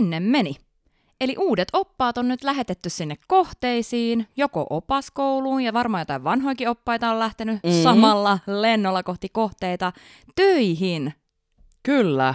sinne meni. Eli uudet oppaat on nyt lähetetty sinne kohteisiin, joko opaskouluun ja varmaan jotain vanhoikin oppaita on lähtenyt mm. samalla lennolla kohti kohteita töihin. Kyllä.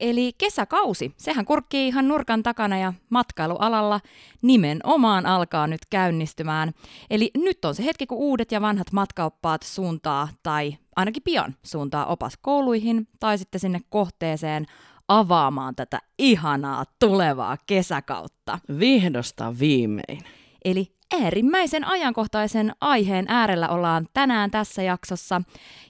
Eli kesäkausi, sehän kurkkii ihan nurkan takana ja matkailualalla nimenomaan alkaa nyt käynnistymään. Eli nyt on se hetki, kun uudet ja vanhat matkaoppaat suuntaa tai ainakin pian suuntaa opaskouluihin tai sitten sinne kohteeseen avaamaan tätä ihanaa tulevaa kesäkautta. Vihdosta viimein. Eli äärimmäisen ajankohtaisen aiheen äärellä ollaan tänään tässä jaksossa.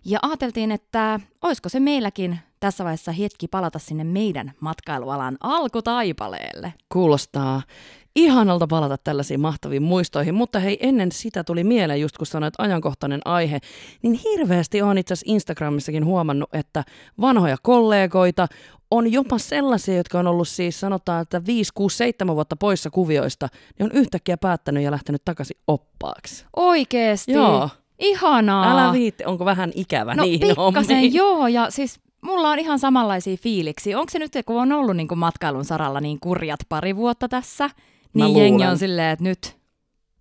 Ja ajateltiin, että olisiko se meilläkin tässä vaiheessa hetki palata sinne meidän matkailualan alkutaipaleelle. Kuulostaa ihanalta palata tällaisiin mahtaviin muistoihin, mutta hei, ennen sitä tuli mieleen, just kun sanoit ajankohtainen aihe, niin hirveästi on itse asiassa Instagramissakin huomannut, että vanhoja kollegoita on jopa sellaisia, jotka on ollut siis sanotaan, että 5, 6, 7 vuotta poissa kuvioista, niin on yhtäkkiä päättänyt ja lähtenyt takaisin oppaaksi. Oikeesti? Joo. Ihanaa. Älä viitti, onko vähän ikävä no, niihin pikkasen, hommiin? joo, ja siis mulla on ihan samanlaisia fiiliksi. Onko se nyt, kun on ollut niin kuin matkailun saralla niin kurjat pari vuotta tässä, Mä niin jengi luulen. on silleen, että nyt,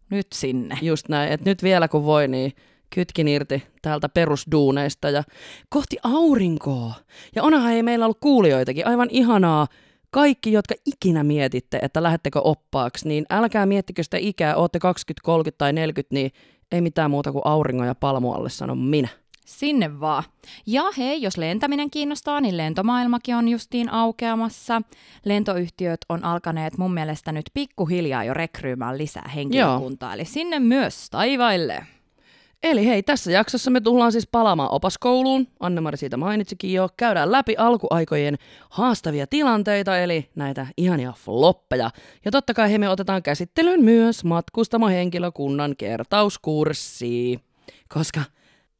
nyt sinne. Just näin, että nyt vielä kun voi, niin kytkin irti täältä perusduuneista ja kohti aurinkoa. Ja onhan ei meillä ollut kuulijoitakin, aivan ihanaa. Kaikki, jotka ikinä mietitte, että lähettekö oppaaksi, niin älkää miettikö sitä ikää, ootte 20, 30 tai 40, niin ei mitään muuta kuin auringon ja palmualle, sanon minä. Sinne vaan. Ja hei, jos lentäminen kiinnostaa, niin lentomaailmakin on justiin aukeamassa. Lentoyhtiöt on alkaneet mun mielestä nyt pikkuhiljaa jo rekryymään lisää henkilökuntaa, eli sinne myös taivaille. Eli hei, tässä jaksossa me tullaan siis palaamaan opaskouluun. Anne-Mari siitä mainitsikin jo. Käydään läpi alkuaikojen haastavia tilanteita, eli näitä ihania floppeja. Ja totta kai he me otetaan käsittelyyn myös matkustamohenkilökunnan kertauskurssi. Koska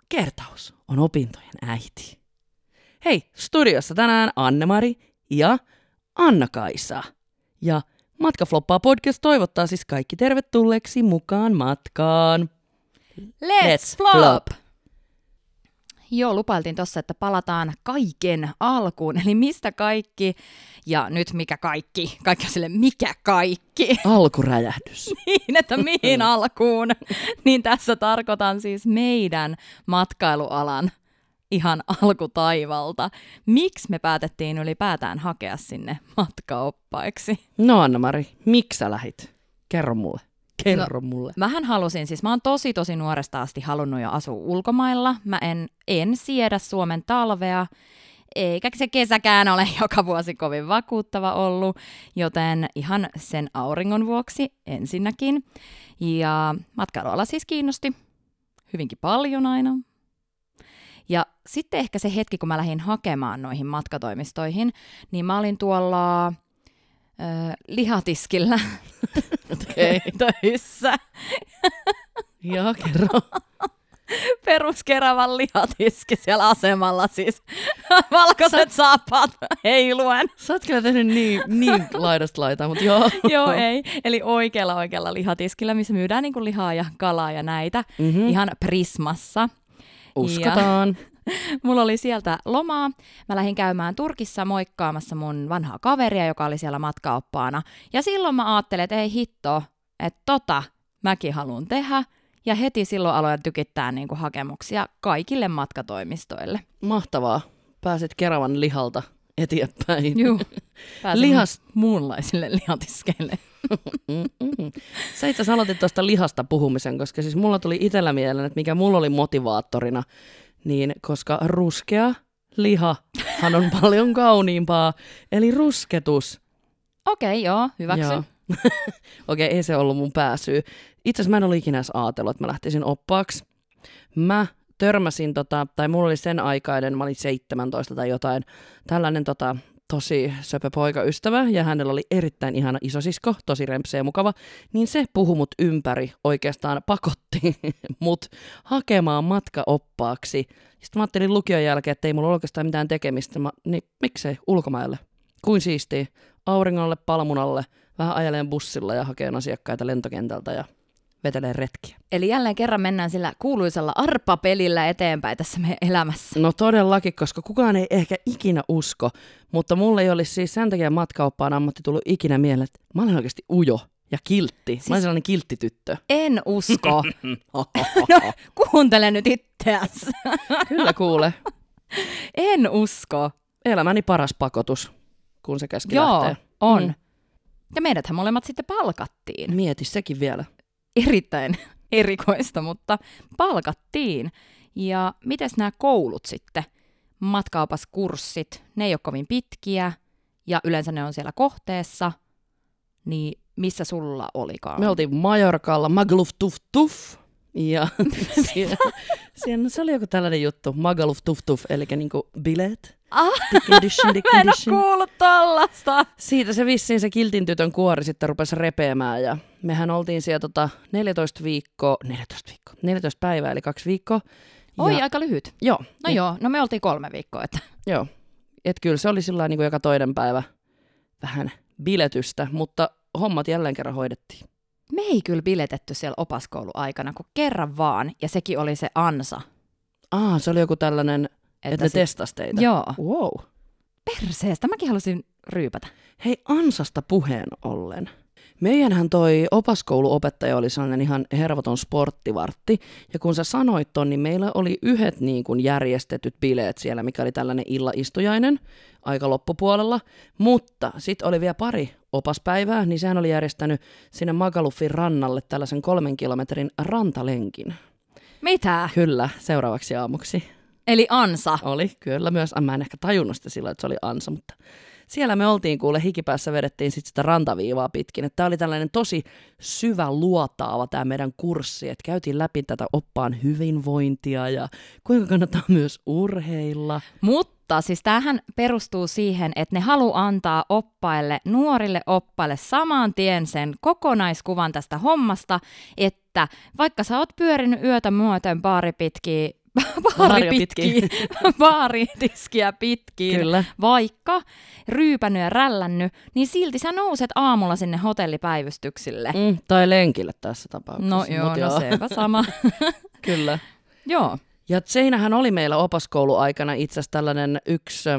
kertaus on opintojen äiti. Hei, studiossa tänään Anne-Mari ja Anna-Kaisa. Ja Matkafloppaa podcast toivottaa siis kaikki tervetulleeksi mukaan matkaan. Let's, Let's flop! flop. Joo, lupailtiin tossa, että palataan kaiken alkuun, eli mistä kaikki, ja nyt mikä kaikki, kaikki sille mikä kaikki, Alkuräjähdys. niin että mihin alkuun, niin tässä tarkoitan siis meidän matkailualan ihan alkutaivalta. Miksi me päätettiin ylipäätään hakea sinne matkaoppaiksi? No Anna-Mari, miksi sä lähit? Kerro mulle. Kerro no, mulle. Mähän halusin, siis mä oon tosi tosi nuoresta asti halunnut jo asua ulkomailla. Mä en, en siedä Suomen talvea, eikä se kesäkään ole joka vuosi kovin vakuuttava ollut, joten ihan sen auringon vuoksi ensinnäkin. Ja matkailuala siis kiinnosti hyvinkin paljon aina. Ja sitten ehkä se hetki, kun mä lähdin hakemaan noihin matkatoimistoihin, niin mä olin tuolla ö, lihatiskillä Okei. töissä. Joo, kerro. Peruskeravan lihatiski siellä asemalla siis. Valkoiset saappaat heiluen. Sä oot kyllä tehnyt niin, niin laidasta laitaan, mutta joo. Joo, ei. Eli oikealla oikealla lihatiskillä, missä myydään niinku lihaa ja kalaa ja näitä. Mm-hmm. Ihan Prismassa. Uskotaan. Mulla oli sieltä lomaa. Mä lähdin käymään Turkissa moikkaamassa mun vanhaa kaveria, joka oli siellä matkaoppaana. Ja silloin mä ajattelin, että ei hitto, että tota mäkin haluan tehdä. Ja heti silloin aloin tykittää niinku hakemuksia kaikille matkatoimistoille. Mahtavaa. Pääsit Keravan lihalta eteenpäin. Juu, Lihas- muunlaisille lihatiskeille. Sä itse asiassa aloitit tuosta lihasta puhumisen, koska siis mulla tuli itsellä mieleen, että mikä mulla oli motivaattorina, niin koska ruskea lihahan on paljon kauniimpaa, eli rusketus. Okei, okay, joo, hyväksy. Joo. Okei, ei se ollut mun pääsyy. Itse asiassa mä en ollut ikinä edes ajatellut, että mä lähtisin oppaaksi. Mä törmäsin, tota, tai mulla oli sen aikainen, mä olin 17 tai jotain, tällainen tota, tosi söpö poikaystävä, ja hänellä oli erittäin ihana isosisko, tosi rempseä ja mukava, niin se puhui mut ympäri, oikeastaan pakotti mut hakemaan matkaoppaaksi. Sitten mä ajattelin lukion jälkeen, että ei mulla oikeastaan mitään tekemistä, mä, niin miksei ulkomaille. Kuin siistiä. Auringolle, palmunalle, vähän ajeleen bussilla ja hakeen asiakkaita lentokentältä ja vetelee retkiä. Eli jälleen kerran mennään sillä kuuluisella arpapelillä eteenpäin tässä meidän elämässä. No todellakin, koska kukaan ei ehkä ikinä usko, mutta mulle ei olisi siis sen takia matkaoppaan ammatti tullut ikinä mieleen, että mä olen oikeasti ujo ja kiltti. Siis... Mä olen sellainen kilttityttö. En usko. no, kuuntele nyt itseäsi. Kyllä kuule. En usko. Elämäni paras pakotus, kun se käski Joo, lähtee. on. Mm. Ja meidäthän molemmat sitten palkattiin. Mieti sekin vielä. Erittäin erikoista, mutta palkattiin. Ja mites nämä koulut sitten? Matkaopaskurssit, ne ei ole kovin pitkiä ja yleensä ne on siellä kohteessa. Niin missä sulla olikaan? Me oltiin Majorkalla, Magaluf Tuf Tuf. Ja siellä, siellä, se oli joku tällainen juttu, Magaluf Tuf Tuf, eli niinku bileet. Ah, Condition, mä en ole condition. kuullut tollasta. Siitä se vissiin se kiltin tytön kuori sitten rupesi repeämään ja mehän oltiin siellä tota 14 viikkoa, 14 viikkoa, 14 päivää eli kaksi viikkoa. Oi, ja, aika lyhyt. joo, No ja, joo, no me oltiin kolme viikkoa. Että. joo. Et kyllä se oli sillä niin kuin joka toinen päivä vähän biletystä, mutta hommat jälleen kerran hoidettiin. Me ei kyllä biletetty siellä opaskouluaikana, kun kerran vaan, ja sekin oli se ansa. Ah, se oli joku tällainen, että, että ne sit- testas teitä. Joo, Wow. perseestä. Mäkin halusin ryypätä. Hei, ansasta puheen ollen. Meidänhän toi opaskouluopettaja oli sellainen ihan hervoton sporttivartti, ja kun sä sanoit ton, niin meillä oli yhdet niin kuin järjestetyt bileet siellä, mikä oli tällainen illaistujainen aika loppupuolella, mutta sitten oli vielä pari opaspäivää, niin sehän oli järjestänyt sinne Magaluffin rannalle tällaisen kolmen kilometrin rantalenkin. Mitä? Kyllä, seuraavaksi aamuksi. Eli ansa. Oli, kyllä myös. Mä en ehkä tajunnut sitä sillä, että se oli ansa, mutta siellä me oltiin kuule hikipäässä vedettiin sit sitä rantaviivaa pitkin. Tämä oli tällainen tosi syvä luotaava tämä meidän kurssi, että käytiin läpi tätä oppaan hyvinvointia ja kuinka kannattaa myös urheilla. Mutta siis tämähän perustuu siihen, että ne haluaa antaa oppaille, nuorille oppaille saman tien sen kokonaiskuvan tästä hommasta, että vaikka sä oot pyörinyt yötä myöten baari pitkiä, baari pitkiä, baaritiskiä pitkin, Kyllä. vaikka ryypännyt ja rällännyt, niin silti sä nouset aamulla sinne hotellipäivystyksille. Mm, tai lenkille tässä tapauksessa. No joo, Mut no sepä sama. Kyllä. joo. Ja seinähän oli meillä opaskouluaikana itse asiassa tällainen yksi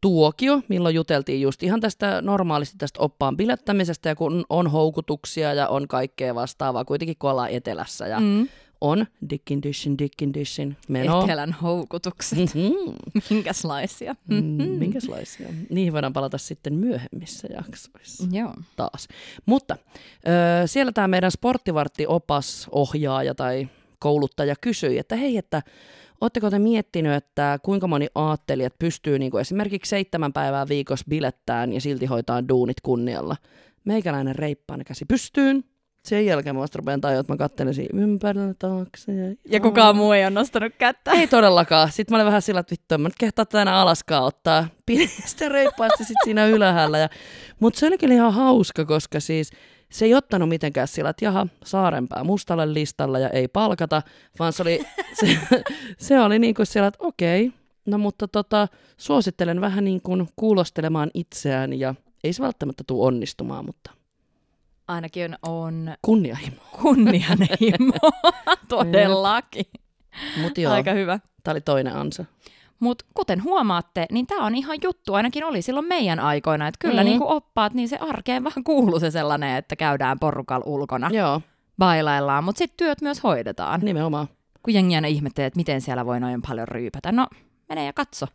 tuokio, milloin juteltiin just ihan tästä normaalisti tästä oppaan bilettämisestä ja kun on houkutuksia ja on kaikkea vastaavaa, kuitenkin kun ollaan etelässä ja mm. On dickin dishin, dickin dishin meno. Etelän houkutukset. Mm-hmm. Minkäslaisia? Mm, minkälaisia? Niihin voidaan palata sitten myöhemmissä jaksoissa Joo. taas. Mutta ö, siellä tämä meidän sporttivartti opas ohjaaja tai kouluttaja kysyi, että hei, että Oletteko te miettinyt, että kuinka moni ajatteli, että pystyy niin kuin esimerkiksi seitsemän päivää viikossa bilettään ja silti hoitaa duunit kunnialla? Meikäläinen reippaan käsi pystyyn. Sen jälkeen mä vasta rupean tajua, että mä katselen siinä ympärillä taakse. Ja, Ja kukaan muu ei ole nostanut kättä. Ei todellakaan. Sitten mä olin vähän sillä, että vittu, mä nyt kehtaa tätä enää alaskaan ottaa. Pidin reippaasti sit siinä ylhäällä. Ja... Mutta se oli kyllä ihan hauska, koska siis se ei ottanut mitenkään sillä, että jaha, Saarenpää mustalle listalla ja ei palkata, vaan se oli, se, se oli niin kuin siellä, että okei, no mutta tota, suosittelen vähän niin kuin kuulostelemaan itseään ja ei se välttämättä tule onnistumaan, mutta Ainakin on kunnianhimo. kunnianhimo. Todellakin. Mutta joo, Aika hyvä. tämä oli toinen ansa. Mutta kuten huomaatte, niin tämä on ihan juttu, ainakin oli silloin meidän aikoina, että kyllä mm. niin kuin oppaat, niin se arkeen vähän kuuluu se sellainen, että käydään porukalla ulkona, Joo, bailaillaan, mutta sitten työt myös hoidetaan. nimenomaan. Kun jengi aina ihmettelee, että miten siellä voi noin paljon ryypätä. No, mene ja katso.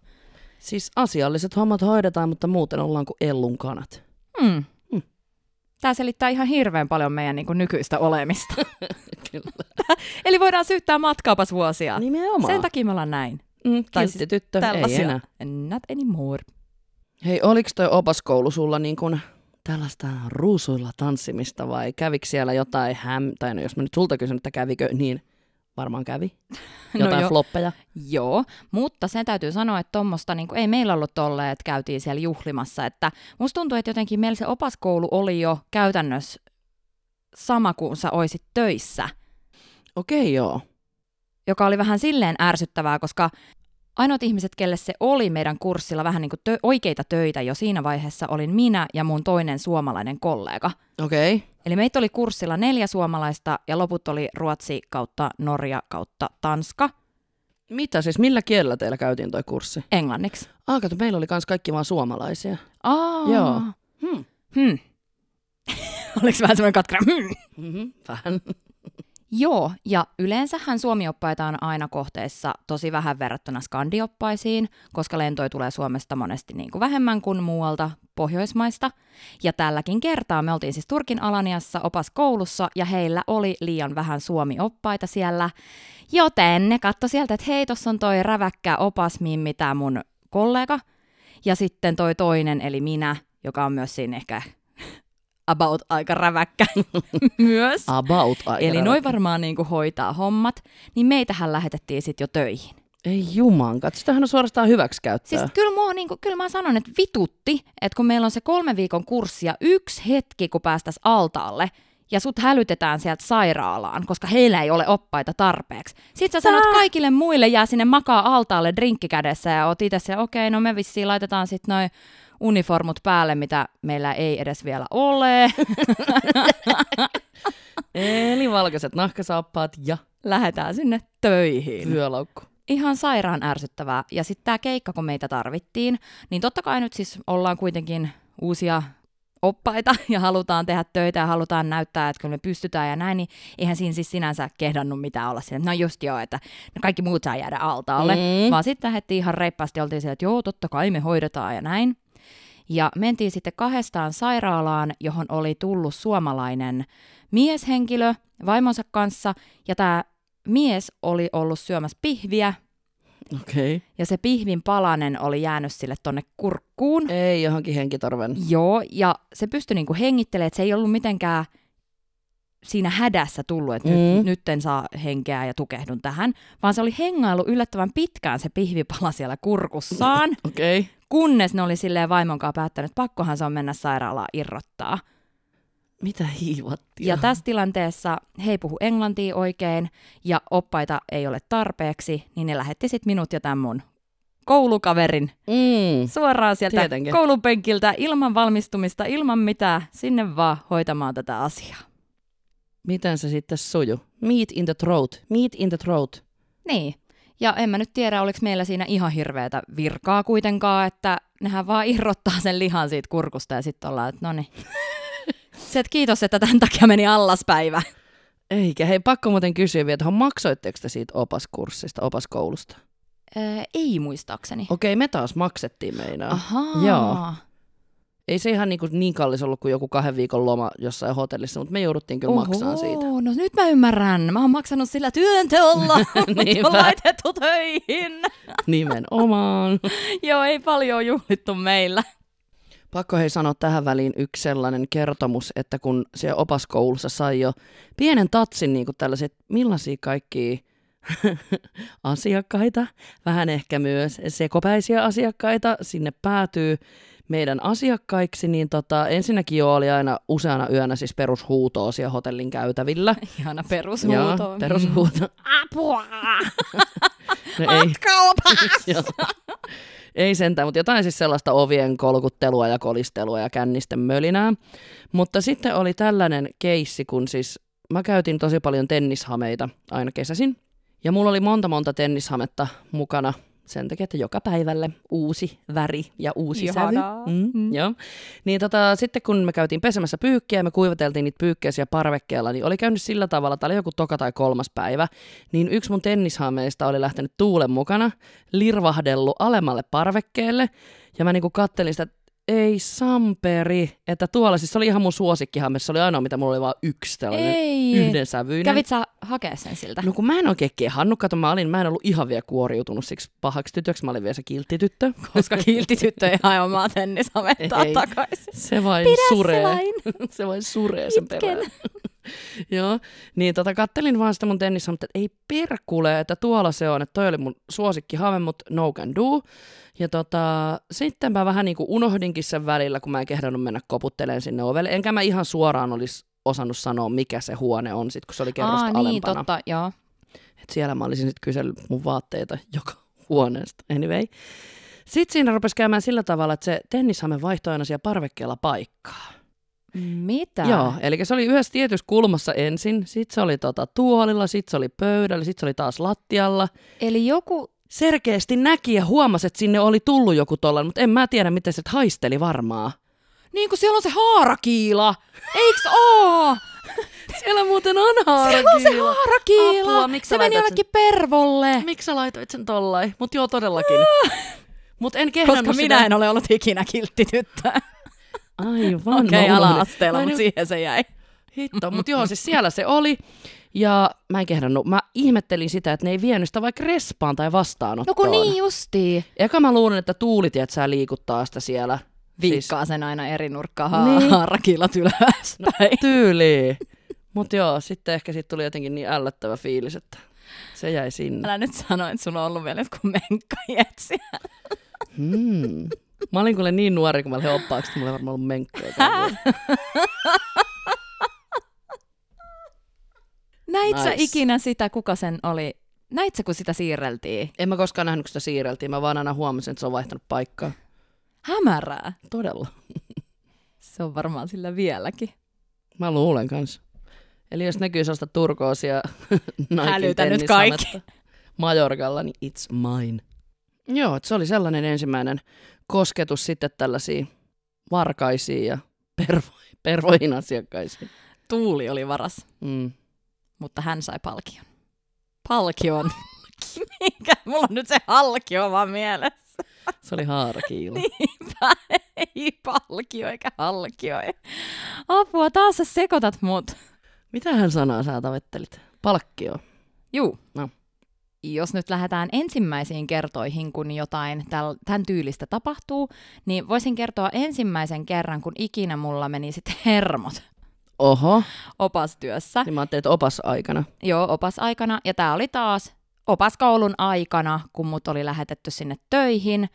Siis asialliset hommat hoidetaan, mutta muuten ollaan kuin ellun kanat. Hmm. Tämä selittää ihan hirveän paljon meidän niin kuin, nykyistä olemista. Kyllä. Eli voidaan syyttää matkaopasvuosia. Nimenomaan. Sen takia me ollaan näin. mm, tai siis tyttö, ei enää. Not anymore. Hei, oliko toi opaskoulu sulla niin kuin tällaista ruusuilla tanssimista vai kävikö siellä jotain häm... Tai no jos mä nyt sulta kysyn, että kävikö, niin varmaan kävi. No Jotain joo. floppeja. Joo, mutta sen täytyy sanoa, että tuommoista niin ei meillä ollut tolleen, että käytiin siellä juhlimassa. Että musta tuntuu, että jotenkin meillä se opaskoulu oli jo käytännössä sama kuin sä oisit töissä, Okei, joo. joka oli vähän silleen ärsyttävää, koska Ainoat ihmiset, kelle se oli meidän kurssilla vähän niin kuin tö- oikeita töitä jo siinä vaiheessa, olin minä ja mun toinen suomalainen kollega. Okei. Okay. Eli meitä oli kurssilla neljä suomalaista ja loput oli Ruotsi kautta Norja kautta Tanska Mitä siis, millä kielellä teillä käytiin toi kurssi? englanniksi. Ah, kato, meillä oli kans kaikki vaan suomalaisia. Aa. Joo. Hmm. Hmm. Oliko vähän semmoinen katkera? Hmm. Mm-hmm. Vähän. Joo, ja yleensähän suomioppaita on aina kohteessa tosi vähän verrattuna skandioppaisiin, koska lentoja tulee Suomesta monesti niin kuin vähemmän kuin muualta Pohjoismaista. Ja tälläkin kertaa me oltiin siis Turkin Alaniassa opaskoulussa, ja heillä oli liian vähän suomioppaita siellä. Joten ne katto sieltä, että hei, tossa on toi räväkkä opas, mitä mun kollega, ja sitten toi toinen, eli minä, joka on myös siinä ehkä about aika räväkkä myös. About aika Eli räväkkä. noin varmaan niin kuin hoitaa hommat, niin meitähän lähetettiin sitten jo töihin. Ei jumankat, sitähän on suorastaan hyväksikäyttöä. Siis kyllä, mua, niin kuin, kyllä mä sanon, että vitutti, että kun meillä on se kolmen viikon kurssi ja yksi hetki, kun päästäisiin altaalle, ja sut hälytetään sieltä sairaalaan, koska heillä ei ole oppaita tarpeeksi. Sitten sä sanot kaikille muille, jää sinne makaa altaalle drinkki kädessä ja oot itse se, okei, okay, no me vissiin laitetaan sitten noin uniformut päälle, mitä meillä ei edes vielä ole. Eli valkoiset nahkasaappaat ja Lähdetään sinne töihin. vyölaukku. ihan sairaan ärsyttävää. Ja sitten tämä keikka, kun meitä tarvittiin, niin totta kai nyt siis ollaan kuitenkin uusia oppaita ja halutaan tehdä töitä ja halutaan näyttää, että kyllä me pystytään ja näin, niin eihän siinä siis sinänsä kehdannut mitään olla siinä. No just joo, että no kaikki muut saa jäädä altaalle, Mm. vaan sitten lähdettiin ihan reippaasti, oltiin siellä, että joo, totta kai me hoidetaan ja näin. Ja mentiin sitten kahdestaan sairaalaan, johon oli tullut suomalainen mieshenkilö vaimonsa kanssa, ja tämä mies oli ollut syömässä pihviä. Okay. ja se pihvin palanen oli jäänyt sille tonne kurkkuun. Ei johonkin henkitorven. Joo, ja se pystyi niinku hengittelemään, että se ei ollut mitenkään siinä hädässä tullut, että Mm. nyt, nyt en saa henkeä ja tukehdun tähän, vaan se oli hengailu yllättävän pitkään se pihvipala siellä kurkussaan, Okei. Okay. Kunnes ne oli silleen vaimonkaan päättänyt, että pakkohan se on mennä sairaalaan irrottaa. Mitä hiivattiin? Ja tässä tilanteessa he ei puhu englantia oikein ja oppaita ei ole tarpeeksi, niin ne lähetti sitten minut ja tämän mun koulukaverin Mm. suoraan sieltä Tietenkin. koulupenkiltä ilman valmistumista, ilman mitään, sinne vaan hoitamaan tätä asiaa. Miten se sitten suju? Meat in the throat. Meat in the throat. Niin. Ja en mä nyt tiedä, oliko meillä siinä ihan hirveätä virkaa kuitenkaan, että nehän vaan irrottaa sen lihan siitä kurkusta ja sitten ollaan, että no niin. Se, että kiitos, että tämän takia meni allaspäivä. Eikä. Hei, pakko muuten kysyä vielä, että maksoitteko te siitä opaskurssista, opaskoulusta? Öö, ei muistaakseni. Okei, me taas maksettiin meinaa. Ahaa. Joo. Ei se ihan niin, kuin niin kallis ollut kuin joku kahden viikon loma jossain hotellissa, mutta me jouduttiin kyllä maksaa siitä. No nyt mä ymmärrän. Mä oon maksanut sillä työnteolla, mutta on laitettu töihin. Nimenomaan. Joo, ei paljon juhlittu meillä. Pakko hei sanoa tähän väliin yksi sellainen kertomus, että kun siellä opaskoulussa sai jo pienen tatsin niin tällaiset, millaisia kaikkia asiakkaita, vähän ehkä myös sekopäisiä asiakkaita sinne päätyy meidän asiakkaiksi, niin tota, ensinnäkin jo oli aina useana yönä siis perushuutoa siellä hotellin käytävillä. Ihana perushuuto. Joo, perushuuto. Apua! No ei. Ei sentään, mutta jotain siis sellaista ovien kolkuttelua ja kolistelua ja kännisten mölinää. Mutta sitten oli tällainen keissi, kun siis mä käytin tosi paljon tennishameita aina kesäsin. Ja mulla oli monta monta tennishametta mukana sen takia, että joka päivälle uusi väri ja uusi Ihanaa. sävy. Mm, Mm. Joo. Niin tota, sitten kun me käytiin pesemässä pyykkiä ja me kuivateltiin niitä pyykkejä siellä parvekkeella, niin oli käynyt sillä tavalla, tämä oli joku toka tai kolmas päivä, niin yksi mun tennishameista oli lähtenyt tuulen mukana, lirvahdellut alemmalle parvekkeelle, ja mä niinku kattelin sitä, että ei samperi, että tuolla, siis se oli ihan mun suosikkihame, se oli ainoa, mitä mulla oli vaan yksi tällainen Ei. yhden sävyinen. Kävit sä hakea sen siltä? No kun mä en oikein kehannut, kato mä, olin, mä en ollut ihan vielä kuoriutunut siksi pahaksi tytöksi, mä olin vielä se kiltti tyttö. Koska kiltti tyttö ei hae omaa tennisamettaa takaisin. Se vain Pidä se suree. vain. se vain suree sen Itken. perään. Joo, niin tota, kattelin vaan sitä mun tennistä, mutta ei perkule, että tuolla se on, että toi oli mun suosikkihame, mutta no can do. Ja tota, sitten mä vähän niin kuin unohdinkin sen välillä, kun mä en kehdannut mennä koputtelemaan sinne ovelle. Enkä mä ihan suoraan olisi osannut sanoa, mikä se huone on, sit, kun se oli kerrosta Aa, niin, alempana. totta, joo. Et siellä mä olisin sitten kysellyt mun vaatteita joka huoneesta. Anyway. Sitten siinä rupesi käymään sillä tavalla, että se tennishame vaihtoi aina siellä parvekkeella paikkaa. Mitä? Joo, eli se oli yhdessä tietyssä kulmassa ensin, sitten se oli tota tuolilla, sitten se oli pöydällä, sitten se oli taas lattialla. Eli joku, Selkeästi näki ja huomasi, että sinne oli tullut joku tollainen, mutta en mä tiedä, miten se haisteli varmaa. niin kuin siellä on se haarakiila. Eiks oo? Siellä muuten on Siellä on se haarakiila. Apua, miksi se meni jollekin pervolle. Miksi sä laitoit sen tollai? Mut joo, todellakin. Mut en Koska kehdannut minä sitä. en ole ollut ikinä kiltti tyttö. Aivan. Okei, unohdin. ala-asteella, mutta siihen se jäi. Hitto, mutta joo, siis siellä se oli. Ja mä en kehdannut. Mä ihmettelin sitä, että ne ei vienyt sitä vaikka respaan tai No vastaanottoon. kun niin justiin. Eka mä luulin, että tuuli, tiedät, sä liikuttaa sitä siellä. Viikkaa sen aina eri nurkkaan Siis- Niin. haarakiilat ylöspäin. Siis, tyyliin. Mutta joo, sitten ehkä siitä tuli jotenkin niin ällöttävä fiilis, että se jäi sinne. Älä nyt sano, että sulla on ollut vielä jotkut menkkajet siellä. Hmm. Mä olin kuule niin nuori, kun mä olin oppaaksi, että mulla ei varmaan ollut menkkoja. täällä. Näit sä Nice. ikinä sitä, kuka sen oli? Näit sä, kun sitä siirreltiin? En mä koskaan nähnyt, kun sitä siirreltiin. Mä vaan aina huomasin, että se on vaihtanut paikkaa. Hämärää. Todella. Se on varmaan sillä vieläkin. Mä luulen kans. Eli jos näkyy sellaista turkoosia Hälytä nyt kaikki. Majorkalla, niin it's mine. Joo, se oli sellainen ensimmäinen kosketus sitten tällaisiin varkaisiin ja pervo, pervoihin asiakkaisiin. Tuuli oli varas, Mm. mutta hän sai palkion. Palkion. Mikä? Mulla on nyt se halkio vaan mielessä. Se oli haarakiila. Niinpä, ei palkio eikä halkio. Apua, taas sä sekoitat mut. Mitähän sanaa sä tavoittelit? Palkkio. Juu. No. Jos nyt lähdetään ensimmäisiin kertoihin, kun jotain tämän tyylistä tapahtuu, niin voisin kertoa ensimmäisen kerran, kun ikinä mulla meni sitten hermot Oho, opastyössä. niin mä ajattelin, että opas aikana. Joo, opasaikana. Ja tämä oli taas opaskoulun aikana, kun mut oli lähetetty sinne töihin.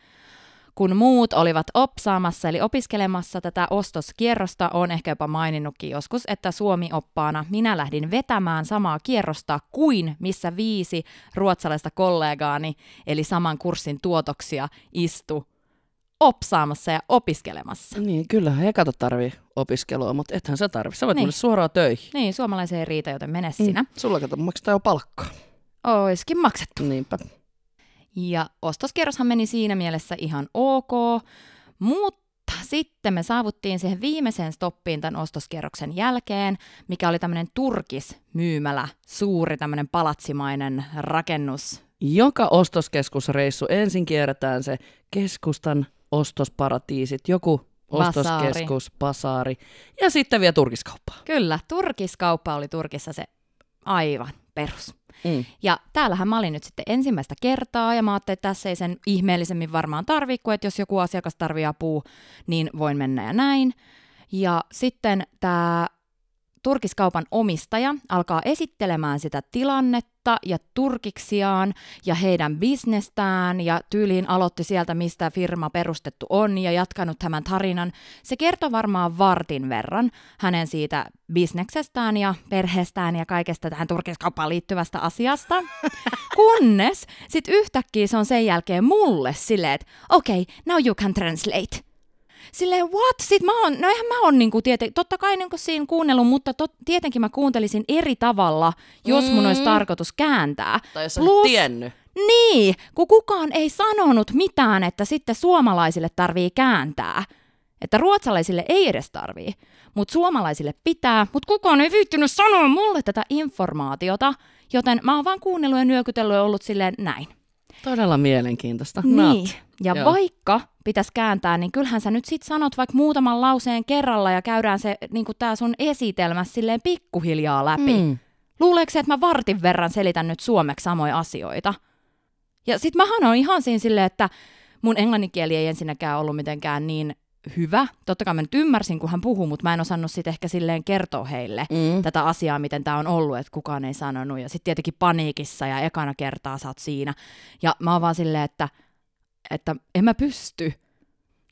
Kun muut olivat opsaamassa, eli opiskelemassa tätä ostoskierrosta, on ehkä jopa maininnutkin joskus, että Suomi-oppaana minä lähdin vetämään samaa kierrosta kuin missä viisi ruotsalaista kollegaani, eli saman kurssin tuotoksia, istu opsaamassa ja opiskelemassa. Niin, kyllähän he kato tarvii opiskelua, mutta ethän sä tarvi. Sä voit Niin. mennä suoraan töihin. Niin, suomalaiseen ei riitä, joten mene sinä. Mm. Sulla kato maksetaan jo palkkaa. Oiskin maksettu. Niinpä. Ja ostoskierroshan meni siinä mielessä ihan ok, mutta sitten me saavuttiin siihen viimeiseen stoppiin tämän ostoskierroksen jälkeen, mikä oli tämmöinen turkismyymälä, suuri tämmöinen palatsimainen rakennus. Joka ostoskeskusreissu ensin kierretään se keskustan ostosparatiisit, joku ostoskeskus, basaari ja sitten vielä turkiskauppaa. Kyllä, turkiskauppa oli Turkissa se aivan perus. Mm. Ja täällähän mä olin nyt sitten ensimmäistä kertaa, ja mä ajattelin, että tässä ei sen ihmeellisemmin varmaan tarvii, että jos joku asiakas tarvii apua, niin voin mennä ja näin. Ja sitten tämä turkiskaupan omistaja alkaa esittelemään sitä tilannetta ja turkiksiaan ja heidän bisnestään ja tyyliin aloitti sieltä, mistä firma perustettu on ja jatkanut tämän tarinan. Se kertoi varmaan vartin verran hänen siitä bisneksestään ja perheestään ja kaikesta tähän turkiskauppaan liittyvästä asiasta. Kunnes sitten yhtäkkiä se on sen jälkeen mulle silleen, että okei, okay, now you can translate. Silleen, what? Sitten mä oon, no eihän mä oon niinku tieten, totta kai niinku siinä kuunnellut, mutta tot, tietenkin mä kuuntelisin eri tavalla, jos mun olisi Mm. tarkoitus kääntää. Tai jos Plus... tiennyt. Niin, kun kukaan ei sanonut mitään, että sitten suomalaisille tarvii kääntää. Että ruotsalaisille ei edes tarvii, mutta suomalaisille pitää, mutta kukaan ei viittynyt sanoa mulle tätä informaatiota, joten mä oon vaan kuunnellut ja nyökytellyt ja ollut silleen näin. Todella mielenkiintoista. Niin, Not. ja Joo. vaikka pitäisi kääntää, niin kyllähän sä nyt sit sanot vaikka muutaman lauseen kerralla ja käydään se niin tää sun esitelmä silleen pikkuhiljaa läpi. Mm. Luuleeko se, että mä vartin verran selitän nyt suomeksi samoja asioita? Ja sit mähän on ihan siinä silleen, että mun englanninkieli ei ensinnäkään ollut mitenkään niin hyvä. Totta kai mä nyt ymmärsin, kun hän puhuu, mutta mä en osannut sit ehkä silleen kertoa heille Mm. tätä asiaa, miten tämä on ollut, että kukaan ei sanonut. Ja sitten tietenkin paniikissa ja ekana kertaa sä oot siinä. Ja mä oon vaan silleen, että, että en mä pysty.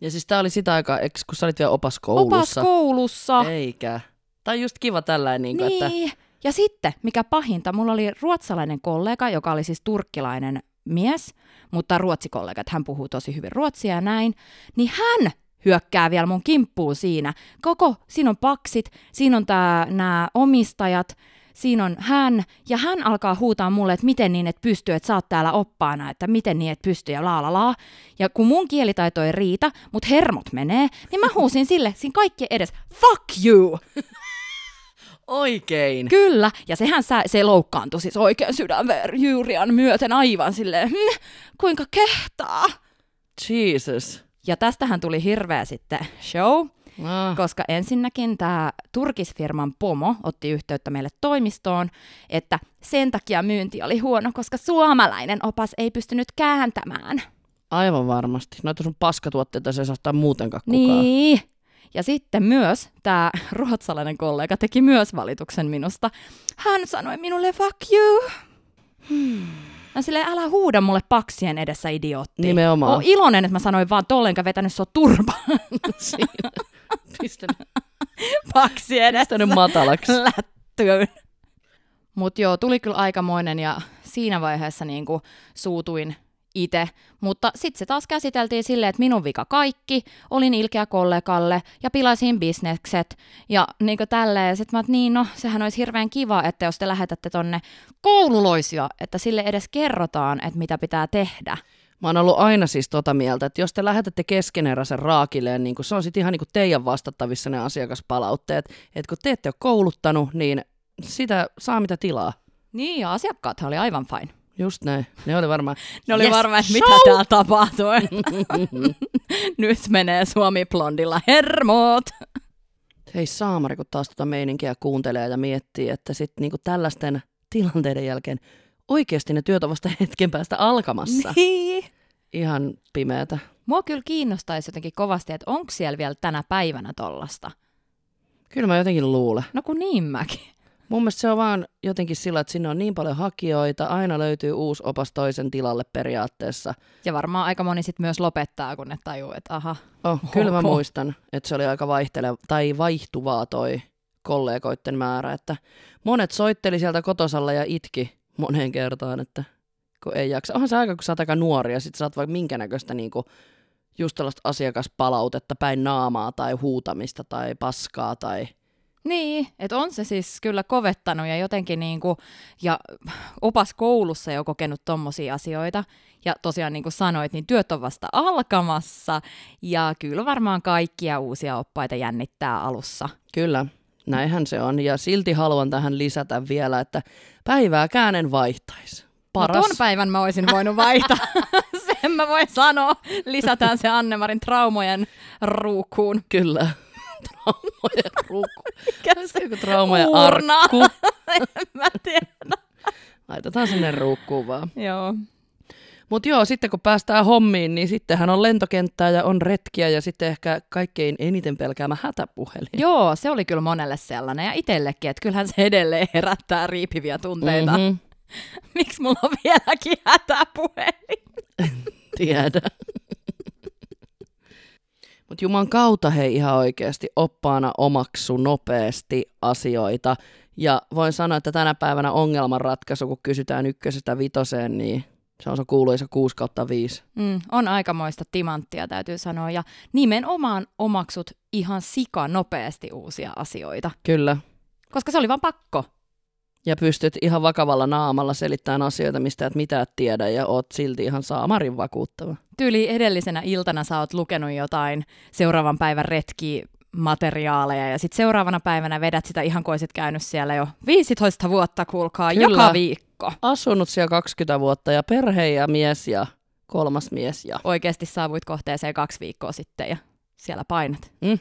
Ja siis tää oli sitä aikaa, kun sä olit vielä opaskoulussa. Opaskoulussa. Eikä. Tai just kiva tällainen, niin kuin, Niin. että Ja sitten, mikä pahinta, mulla oli ruotsalainen kollega, joka oli siis turkkilainen mies, mutta ruotsikollega, että hän puhuu tosi hyvin ruotsia ja näin, niin hän hyökkää vielä mun kimppuun siinä. Koko, siinä on paksit, siinä on nämä omistajat, siinä on hän, ja hän alkaa huutaa mulle, että miten niin, että pystyy, että sä oot täällä oppaana, että miten niin, että pystyy, ja la la la. Ja kun mun kielitaito ei riitä, mutta hermot menee, niin mä huusin sille, siinä kaikki edes, fuck you! Oikein. Kyllä, ja sehän sä, se loukkaantui siis oikein sydänverjuurian myöten aivan silleen, hm, kuinka kehtaa. Jesus. Ja tästähän tuli hirveä sitten show, Ah. koska ensinnäkin tämä turkisfirman pomo otti yhteyttä meille toimistoon, että sen takia myynti oli huono, koska suomalainen opas ei pystynyt kääntämään. Aivan varmasti. Noita sun paskatuotteita se ei saa ottaa muutenkaan kukaan. Niin. Ja sitten myös tämä ruotsalainen kollega teki myös valituksen minusta. Hän sanoi minulle fuck you. Hmm. Mä silleen, älä huuda mulle paksien edessä, idiootti. Nimenomaan. Oon iloinen, että mä sanoin vaan tolleen, enkä vetänyt sua turpaan Siinä. Pistänyt, paksien edessä. pistänyt matalaksi. lättyyn. Mutta joo, tuli kyllä aikamoinen ja siinä vaiheessa niinku suutuin itse. Mutta sitten se taas käsiteltiin silleen, että minun vika kaikki, olin ilkeä kollegalle ja pilasin bisnekset ja niinku tälleen. Sitten mä oot, niin no, sehän olisi hirveän kiva, että jos te lähetätte tonne koululoisia, että sille edes kerrotaan, että mitä pitää tehdä. Mä oon ollut aina siis tota mieltä, että jos te lähetätte keskeneräisen raakilleen, niin kun se on sitten ihan niin kuin teidän vastattavissa ne asiakaspalautteet. Että kun te ette ole kouluttanut, niin sitä saa mitä tilaa. Niin, ja asiakkaathan oli aivan fine. Just näin. Ne oli varmaan... Ne oli Yes, varmaan, että mitä täällä tapahtuu. Nyt menee Suomi blondilla hermot. Hei saamari, kun taas tota meininkiä kuuntelee ja miettii, että sitten niinku tällaisten tilanteiden jälkeen oikeasti ne työt on vasta hetken päästä alkamassa. Niin. Ihan pimeätä. Mua kyllä kiinnostaisi jotenkin kovasti, että onko siellä vielä tänä päivänä tollasta. Kyllä mä jotenkin luulen. No kun niin mäkin. Mun mielestä se on vaan jotenkin sillä, että sinne on niin paljon hakijoita, aina löytyy uusi opas toisen tilalle periaatteessa. Ja varmaan aika moni sit myös lopettaa, kun ne tajuu, että aha. Oh, kyllä mä muistan, että se oli aika vaihteleva, tai vaihtuvaa toi kollegoiden määrä, että monet soitteli sieltä kotosalla ja itki moneen kertaan, että kun ei jaksa. Onhan se aika, kun sä oot aika nuori ja sit sä oot vaikka minkä näköistä niinku, just tällaista asiakaspalautetta päin naamaa tai huutamista tai paskaa tai Niin, että on se siis kyllä kovettanut ja jotenkin niinku, ja opas koulussa jo kokenut tommosia asioita. Ja tosiaan niin kuin sanoit, niin työt on vasta alkamassa ja kyllä varmaan kaikkia uusia oppaita jännittää alussa. Kyllä, näinhän se on. Ja silti haluan tähän lisätä vielä, että päivääkään en vaihtaisi. Paras. No ton päivän mä olisin voinut vaihtaa. Sen mä voin sanoa. Lisätään se Annemarin traumojen ruukuun. Kyllä. Traumojen se Joku traumojen Uurna. arkku. en mä tiedä. Laitetaan sinne ruukkuun vaan. Joo. Mutta joo, sitten kun päästään hommiin, niin sittenhän on lentokenttää ja on retkiä ja sitten ehkä kaikkein eniten pelkäämä hätäpuhelin. Joo, se oli kyllä monelle sellainen ja itsellekin, että kyllähän se edelleen herättää riipiviä tunteita. Mm-hmm. Mhm, Miksi mulla on vieläkin hätäpuhelin? tiedä. Mutta Juman kautta hei ihan oikeasti oppaana omaksu nopeasti asioita. Ja voin sanoa, että tänä päivänä ongelmanratkaisu, kun kysytään ykkösestä vitoseen, niin se on se kuuluisa 6 kautta 5. Mm, on aikamoista timanttia, täytyy sanoa. Ja nimenomaan omaksut ihan sika nopeasti uusia asioita. Kyllä. Koska se oli vaan pakko. Ja pystyt ihan vakavalla naamalla selittämään asioita, mistä et mitään tiedä, ja oot silti ihan saamarin vakuuttava. Tyyli edellisenä iltana sä oot lukenut jotain seuraavan päivän retki materiaaleja ja sitten seuraavana päivänä vedät sitä ihan kuin käynyt siellä jo 15 vuotta, kuulkaa, Kyllä. joka viikko. Asunut siellä 20 vuotta ja perhe ja mies ja kolmas mies ja... Oikeasti saavuit kohteeseen kaksi viikkoa sitten ja siellä painat. Mm.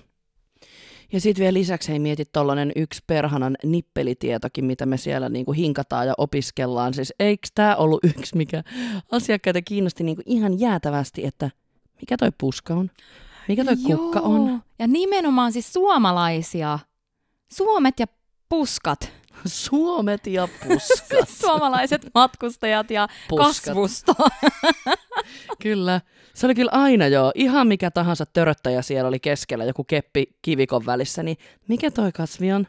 Ja sitten vielä lisäksi ei mieti tollanen yksi perhanan nippelitietokin, mitä me siellä niinku hinkataan ja opiskellaan. Siis eikö tämä ollut yksi, mikä asiakkaita kiinnosti niinku ihan jäätävästi, että mikä toi puska on? Mikä toi kukka on? Ja nimenomaan siis suomalaisia. Suomet ja puskat. Suomet ja puskat. Suomalaiset matkustajat ja Puskat. kasvusto. Kyllä. Se oli kyllä aina joo. Ihan mikä tahansa töröttäjä siellä oli keskellä, joku keppi kivikon välissä, niin mikä toi kasvi on?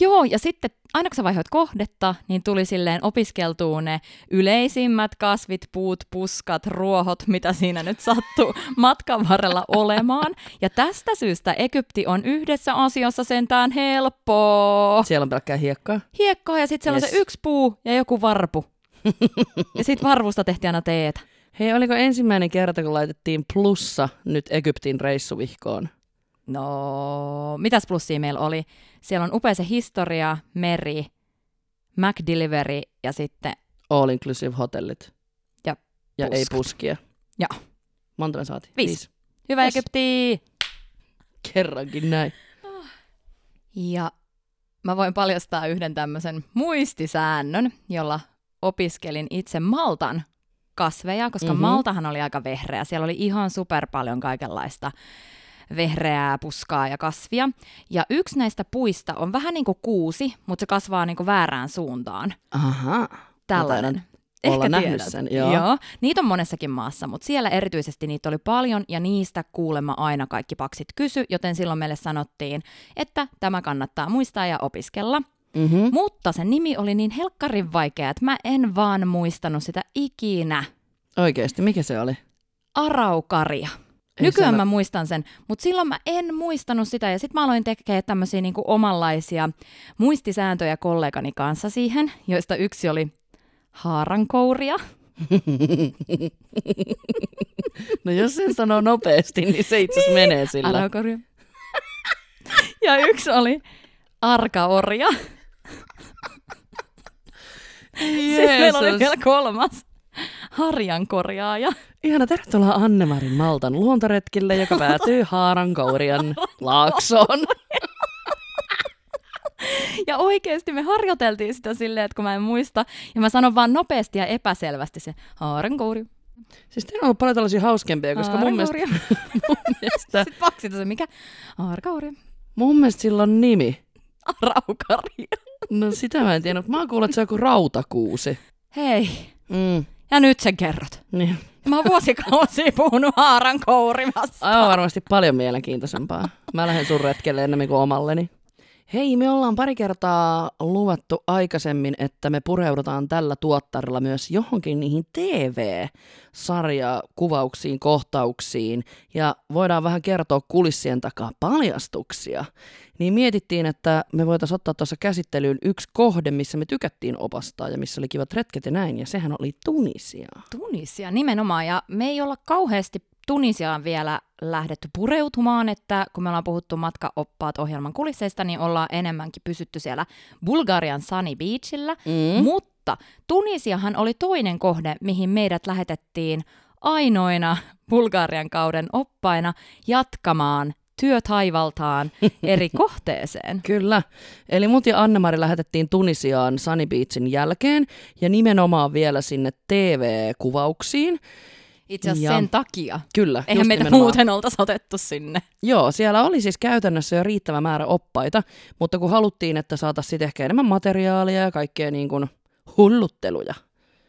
Joo, ja sitten aina kun sä vaihoit kohdetta, niin tuli silleen opiskeltua ne yleisimmät kasvit, puut, puskat, ruohot, mitä siinä nyt sattuu matkan varrella olemaan. Ja tästä syystä Egypti on yhdessä asiassa sentään helppoa. Siellä on pelkkää hiekkaa. Hiekkaa ja sitten siellä yes. on se yksi puu ja joku varpu. ja sitten varvusta tehtiin aina teetä. Hei, oliko ensimmäinen kerta, kun laitettiin plussa nyt Egyptin reissuvihkoon? No, mitäs plussia meillä oli? Siellä on upea se historia, meri, McDelivery ja sitten All inclusive hotellit. Ja ja ei puskia. Ja. Monta me saatiin? Viisi. hyvä Yes. Egypti! Kerrankin näin. Ja mä voin paljastaa yhden tämmöisen muistisäännön, jolla opiskelin itse Maltan kasveja, koska Mhm. mm-hmm. Maltahan oli aika vehreä. Siellä oli ihan super paljon kaikenlaista vehreää puskaa ja kasvia. Ja yksi näistä puista on vähän niin kuin kuusi, mutta se kasvaa niin kuin väärään suuntaan. Aha. Tällainen. taidan olla nähnyt sen, joo. joo. Niitä on monessakin maassa, mutta siellä erityisesti niitä oli paljon ja niistä kuulemma aina kaikki paksit kysy, joten silloin meille sanottiin, että tämä kannattaa muistaa ja opiskella. Mm-hmm. Mutta sen nimi oli niin helkkarin vaikea, että mä en vaan muistanut sitä ikinä. Oikeesti, mikä se oli? Araukaria. Ei Nykyään sano- mä muistan sen, mutta silloin mä en muistanut sitä. Ja sitten mä aloin tekemään tämmöisiä niinku omanlaisia muistisääntöjä kollegani kanssa siihen, joista yksi oli haarankouria. No jos sen sanoo nopeasti, niin se itse asiassa menee sillä. Araukoria. ja yksi oli arkaorja. Sitten meillä oli vielä kolmas. Harjankorjaaja. Ihana, tervetuloa Annemarin Maltan luontoretkille, joka päätyy Haarankourian laaksoon. Ja oikeasti me harjoiteltiin sitä silleen, että kun mä en muista, ja mä sanon vaan nopeasti ja epäselvästi se haarankouri. Siis teillä on ollut paljon tällaisia hauskempia, koska mun mielestä, mun mielestä, Sitten paksita se, mikä? Haarankouri. mun mielestä sillä on nimi. Raukaria. No sitä mä en tiedä, mutta mä oon kuullut, että se on joku rautakuusi. Hei, Mm, ja nyt sen kerrot. niin. Mä oon vuosikausia puhunut haarankourimasta. Aivan varmasti paljon mielenkiintoisempaa. Mä lähden sun retkelle enemmän kuin omalleni. Hei, me ollaan pari kertaa luvattu aikaisemmin, että me pureudutaan tällä tuottarilla myös johonkin niihin TV-sarjakuvauksiin, kohtauksiin ja voidaan vähän kertoa kulissien takaa paljastuksia. Niin mietittiin, että me voitaisiin ottaa tuossa käsittelyyn yksi kohde, missä me tykättiin opastaa ja missä oli kivat retket ja näin, ja sehän oli Tunisia. Tunisia nimenomaan, ja me ei olla kauheasti Tunisiaan vielä lähdetty pureutumaan, että kun me ollaan puhuttu matkaoppaat ohjelman kulisseista, niin ollaan enemmänkin pysytty siellä Bulgarian Sunny Beachillä, Mm. mutta Tunisiahan oli toinen kohde, mihin meidät lähetettiin ainoina Bulgarian kauden oppaina jatkamaan työtaivaltaan eri kohteeseen. Kyllä. Eli mut ja Annemari lähetettiin Tunisiaan Sunny Beachin jälkeen ja nimenomaan vielä sinne TV-kuvauksiin. Itse asiassa Ja- sen takia. Kyllä, Eihän meitä nimenomaan. muuten oltaisi otettu sinne. Joo, siellä oli siis käytännössä jo riittävä määrä oppaita, mutta kun haluttiin, että saataisiin ehkä enemmän materiaalia ja kaikkea niin kuin hullutteluja,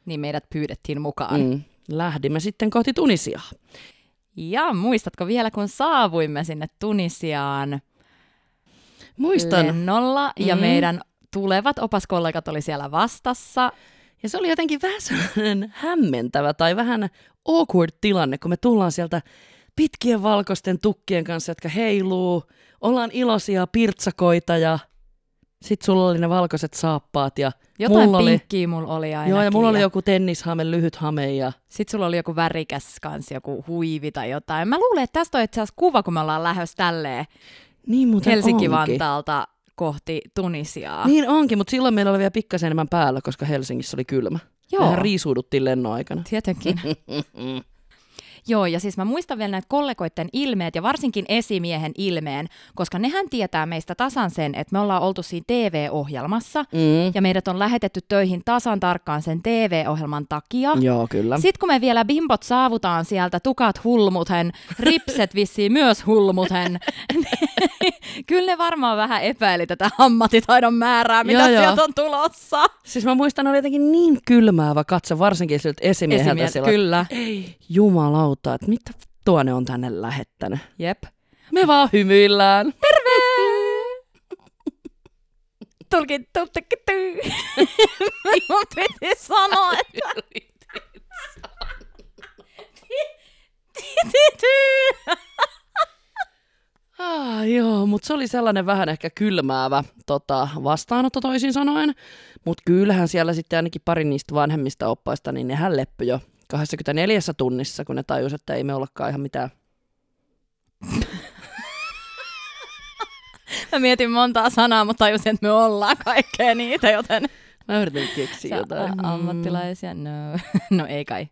Niin meidät pyydettiin mukaan. mm, lähdimme sitten kohti Tunisiaa. Ja muistatko vielä, kun saavuimme sinne Tunisiaan Muistan. lennolla ja Mm. meidän tulevat opaskollegat oli siellä vastassa. Ja se oli jotenkin vähän sellainen hämmentävä tai vähän awkward tilanne, kun me tullaan sieltä pitkien valkoisten tukkien kanssa, jotka heiluu, ollaan iloisia pirtsakoita ja sit sulla oli ne valkoiset saappaat ja Jotain mulla oli, pinkkiä mulla oli ainakin. joo, ja mulla oli joku tennishame, lyhyt hame ja Sitten sulla oli joku värikäs kans, joku huivi tai jotain. Mä luulen, että tästä on itse asiassa kuva, kun me ollaan lähdössä tälleen niin. Helsinki-Vantaalta kohti Tunisiaa. Niin onkin, mutta silloin meillä oli vielä pikkasen enemmän päällä, koska Helsingissä oli kylmä. Joo. Mehän riisuuduttiin lennon aikana. Tietenkin. Joo, ja siis mä muistan vielä näitä kollegoiden ilmeet ja varsinkin esimiehen ilmeen, koska nehän tietää meistä tasan sen, että me ollaan oltu siinä TV-ohjelmassa Mm. ja meidät on lähetetty töihin tasan tarkkaan sen TV-ohjelman takia. Joo, kyllä. Sitten kun me vielä bimbot saavutaan sieltä, tukat hulmuten, ripset vissiin myös hulmuten, niin kyllä ne varmaan vähän epäili tätä ammattitaidon määrää, mitä Joo, joo. sieltä on tulossa. Siis mä muistan, oli jotenkin niin kylmäävä katse, varsinkin siltä esimieheltä Esimies, siellä. kyllä. Ei, jumalauta, että mitä tuo ne on tänne lähettänyt. Jep. Me vaan hymyillään. tulkin tuttekity. Mun piti sanoa, että... Ah, joo, mutta se oli sellainen vähän ehkä kylmäävä tota, vastaanotto toisin sanoen. Mutta kyllähän siellä sitten ainakin pari niistä vanhemmista oppaista, niin nehän leppy jo 24 tunnissa, kun ne tajus, että ei me ollakaan ihan mitään. Mä mietin montaa sanaa, mutta tajusin, että me ollaan kaikkea niitä, joten... Mä yritän keksiä jotain. Mm. Ammattilaisia? No. no ei kai.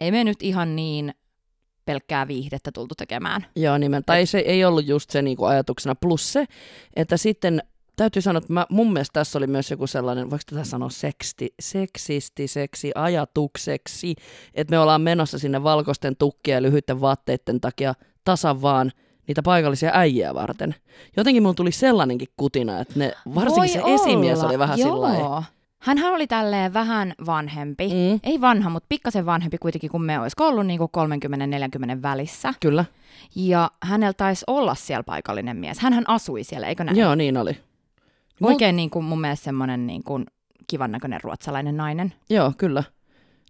Ei me nyt ihan niin pelkkää viihdettä tultu tekemään. Joo, nimen. Tai se ei ollut just se niinku ajatuksena. Plus se, että sitten täytyy sanoa, että mä, mun mielestä tässä oli myös joku sellainen, voiko tätä sanoa seksti, seksistiseksi ajatukseksi, että me ollaan menossa sinne valkoisten tukkien ja lyhyiden vaatteiden takia tasan vaan niitä paikallisia äijiä varten. Jotenkin mulla tuli sellainenkin kutina, että ne, varsinkin Voi se olla. esimies oli vähän sillä. Hänhän oli tälleen vähän vanhempi. Mm, Ei vanha, mutta pikkasen vanhempi kuitenkin, kun me olisiko ollut niin 30-40 välissä. kyllä. Ja hänellä taisi olla siellä paikallinen mies. Hänhän asui siellä, eikö näin? Joo, niin oli. Mul- Oikein niin kuin mun mielestä semmoinen niin kuin kivan näköinen ruotsalainen nainen. Joo, kyllä.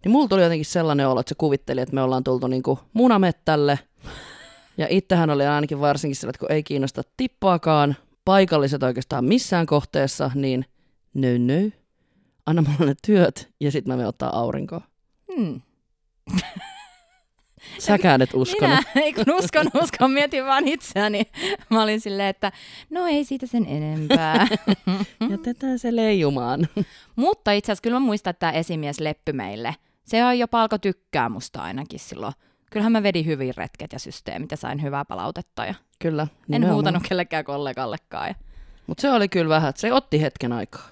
Niin mulla tuli jotenkin sellainen olo, että se kuvitteli, että me ollaan tultu niinku munamettälle. Ja itsehän oli ainakin varsinkin sillä, että kun ei kiinnosta tippaakaan paikalliset oikeastaan missään kohteessa, niin nö nö, anna mulle ne työt ja sitten mä menen ottaa aurinkoa. Hmm. Säkään et uskonut. Minä, ei kun uskon, uskon, mietin vaan itseäni. Mä olin silleen, että no ei siitä sen enempää. Jätetään se leijumaan. Mutta itse asiassa kyllä mä muistan, että tämä esimies leppy meille. Se on jopa alkoi tykkää musta ainakin silloin. Kyllähän mä vedin hyvin retket ja systeemit ja sain hyvää palautetta. Ja Kyllä. en huutanut kellekään kollegallekaan. Ja. Mutta se oli kyllä vähän, että se otti hetken aikaa.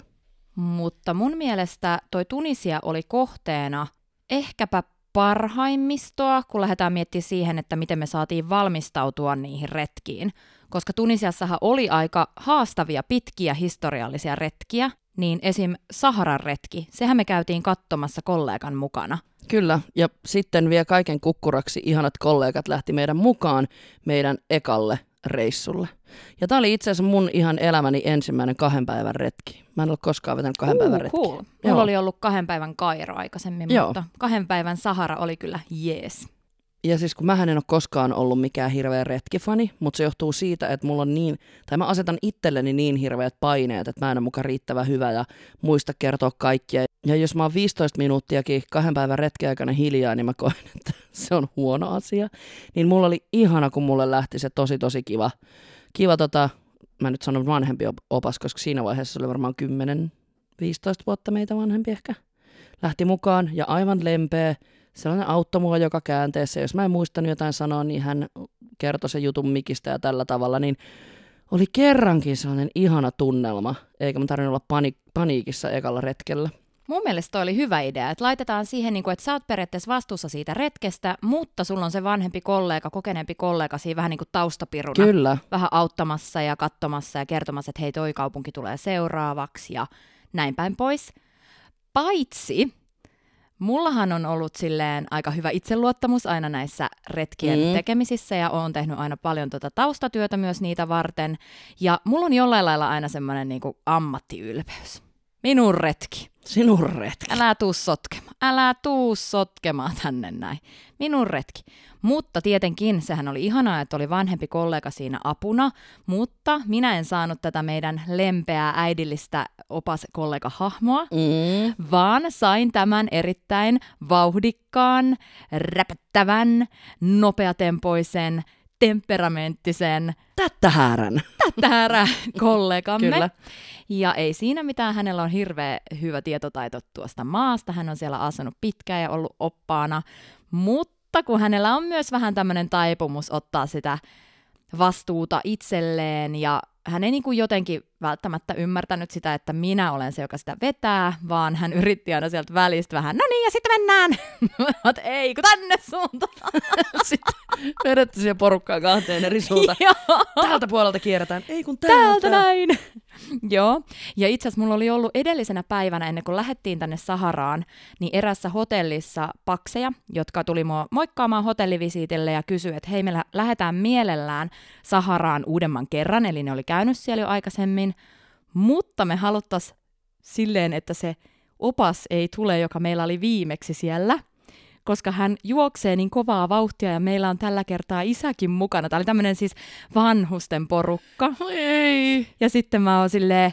Mutta mun mielestä toi Tunisia oli kohteena ehkäpä parhaimmistoa, kun lähdetään miettimään siihen, että miten me saatiin valmistautua niihin retkiin. Koska Tunisiassahan oli aika haastavia, pitkiä historiallisia retkiä, niin esim. Saharan retki, sehän me käytiin katsomassa kollegan mukana. Kyllä, ja sitten vielä kaiken kukkuraksi ihanat kollegat lähti meidän mukaan meidän ekalle reissulle. Ja tämä oli itse asiassa mun ihan elämäni ensimmäinen kahden päivän retki. Mä en ole koskaan vetänyt kahden päivän retki. cool. Mulla Joo. oli ollut kahden päivän Kairo aikaisemmin, Joo. mutta kahden päivän Sahara oli kyllä jees. Ja siis kun mä en ole koskaan ollut mikään hirveä retkifani, mutta se johtuu siitä, että mulla on niin, tai mä asetan itselleni niin hirveät paineet, että mä en ole mukaan riittävän hyvä ja muista kertoa kaikkia. Ja jos mä oon 15 minuuttiakin kahden päivän retken aikana hiljaa, niin mä koen, että se on huono asia. Niin mulla oli ihana, kun mulle lähti se tosi tosi kiva, kiva tota, mä nyt sanon vanhempi op- opas, koska siinä vaiheessa oli varmaan 10-15 vuotta meitä vanhempi ehkä. Lähti mukaan ja aivan lempeä, sellainen auttoi mua joka käänteessä. Jos mä en muistanut jotain sanoa, niin hän kertoi sen jutun mikistä ja tällä tavalla, niin oli kerrankin sellainen ihana tunnelma, eikä mä tarvinnut olla pani- paniikissa ekalla retkellä. Mun mielestä toi oli hyvä idea, että laitetaan siihen, niin kuin, että sä oot periaatteessa vastuussa siitä retkestä, mutta sulla on se vanhempi kollega, kokeneempi kollega siinä vähän niin kuin taustapiruna. Kyllä, Vähän auttamassa ja katsomassa ja kertomassa, että hei toi kaupunki tulee seuraavaksi ja näin päin pois. Paitsi, mullahan on ollut silleen aika hyvä itseluottamus aina näissä retkien Mm. tekemisissä ja oon tehnyt aina paljon tota taustatyötä myös niitä varten. Ja mulla on jollain lailla aina semmoinen niinku ammattiylpeys. Minun retki. sinun retki. Älä tuu sotkemaan. Älä tuu sotkemaan tänne näin. Minun retki. Mutta tietenkin sehän oli ihanaa, että oli vanhempi kollega siinä apuna, mutta minä en saanut tätä meidän lempeää äidillistä opaskollega-hahmoa, Mm. vaan sain tämän erittäin vauhdikkaan, räpättävän, nopeatempoisen, temperamenttisen, Tättähärän. tätärä kollegamme. Kyllä. Ja ei siinä mitään, hänellä on hirveä hyvä tietotaito tuosta maasta, hän on siellä asunut pitkään ja ollut oppaana, mutta kun hänellä on myös vähän tämmöinen taipumus ottaa sitä vastuuta itselleen ja hän ei niin kuin jotenkin välttämättä ymmärtänyt sitä, että minä olen se, joka sitä vetää, vaan hän yritti aina sieltä välistä vähän, no niin, ja sitten mennään. Oon, ei, kun tänne suuntaan. Sitten vedetty siihen porukkaan kahteen eri suuntaan. Joo. Täältä puolelta kierretään. Ei kun täältä. täältä näin. Joo, ja itse asiassa mulla oli ollut edellisenä päivänä, ennen kuin lähdettiin tänne Saharaan, niin erässä hotellissa pakseja, jotka tuli mua moikkaamaan hotellivisiitille ja kysyi, että hei, me lä- lähdetään mielellään Saharaan uudemman kerran, eli ne oli käynyt siellä jo aikaisemmin, mutta me haluttaisiin silleen, että se opas ei tule, joka meillä oli viimeksi siellä, koska hän juoksee niin kovaa vauhtia ja meillä on tällä kertaa isäkin mukana. Tämä oli tämmöinen siis vanhusten porukka. Ei. Ja sitten mä oon silleen,